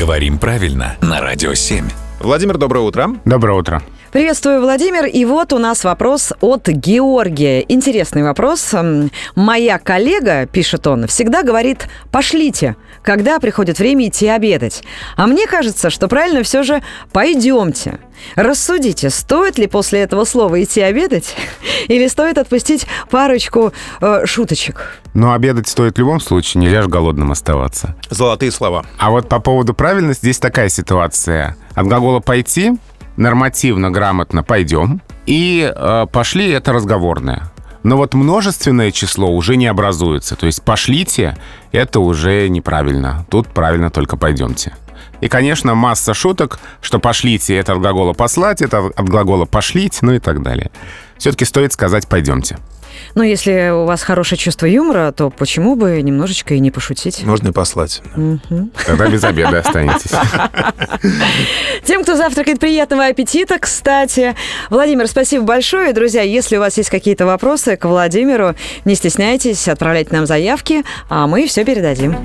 Говорим правильно на Радио 7. Владимир, доброе утро. Доброе утро. Приветствую, Владимир. И вот у нас вопрос от Георгия. Интересный вопрос. Моя коллега, пишет он, всегда говорит «пошлите», когда приходит время идти обедать. А мне кажется, что правильно все же «пойдемте». Рассудите, стоит ли после этого слова идти обедать или стоит отпустить парочку э, шуточек? Но обедать стоит в любом случае, нельзя же голодным оставаться. Золотые слова. А вот по поводу правильности здесь такая ситуация. От глагола «пойти» нормативно, грамотно «пойдем». И э, «пошли» — это разговорное. Но вот множественное число уже не образуется. То есть «пошлите» — это уже неправильно. Тут правильно только «пойдемте». И, конечно, масса шуток, что «пошлите» — это от глагола «послать», это от глагола «пошлить», ну и так далее. Все-таки стоит сказать «пойдемте». Но если у вас хорошее чувство юмора, то почему бы немножечко и не пошутить? Можно и послать. Тогда без обеда останетесь. Тем, кто завтракает, приятного аппетита, кстати. Владимир, спасибо большое. Друзья, если у вас есть какие-то вопросы к Владимиру, не стесняйтесь, отправляйте нам заявки, а мы все передадим.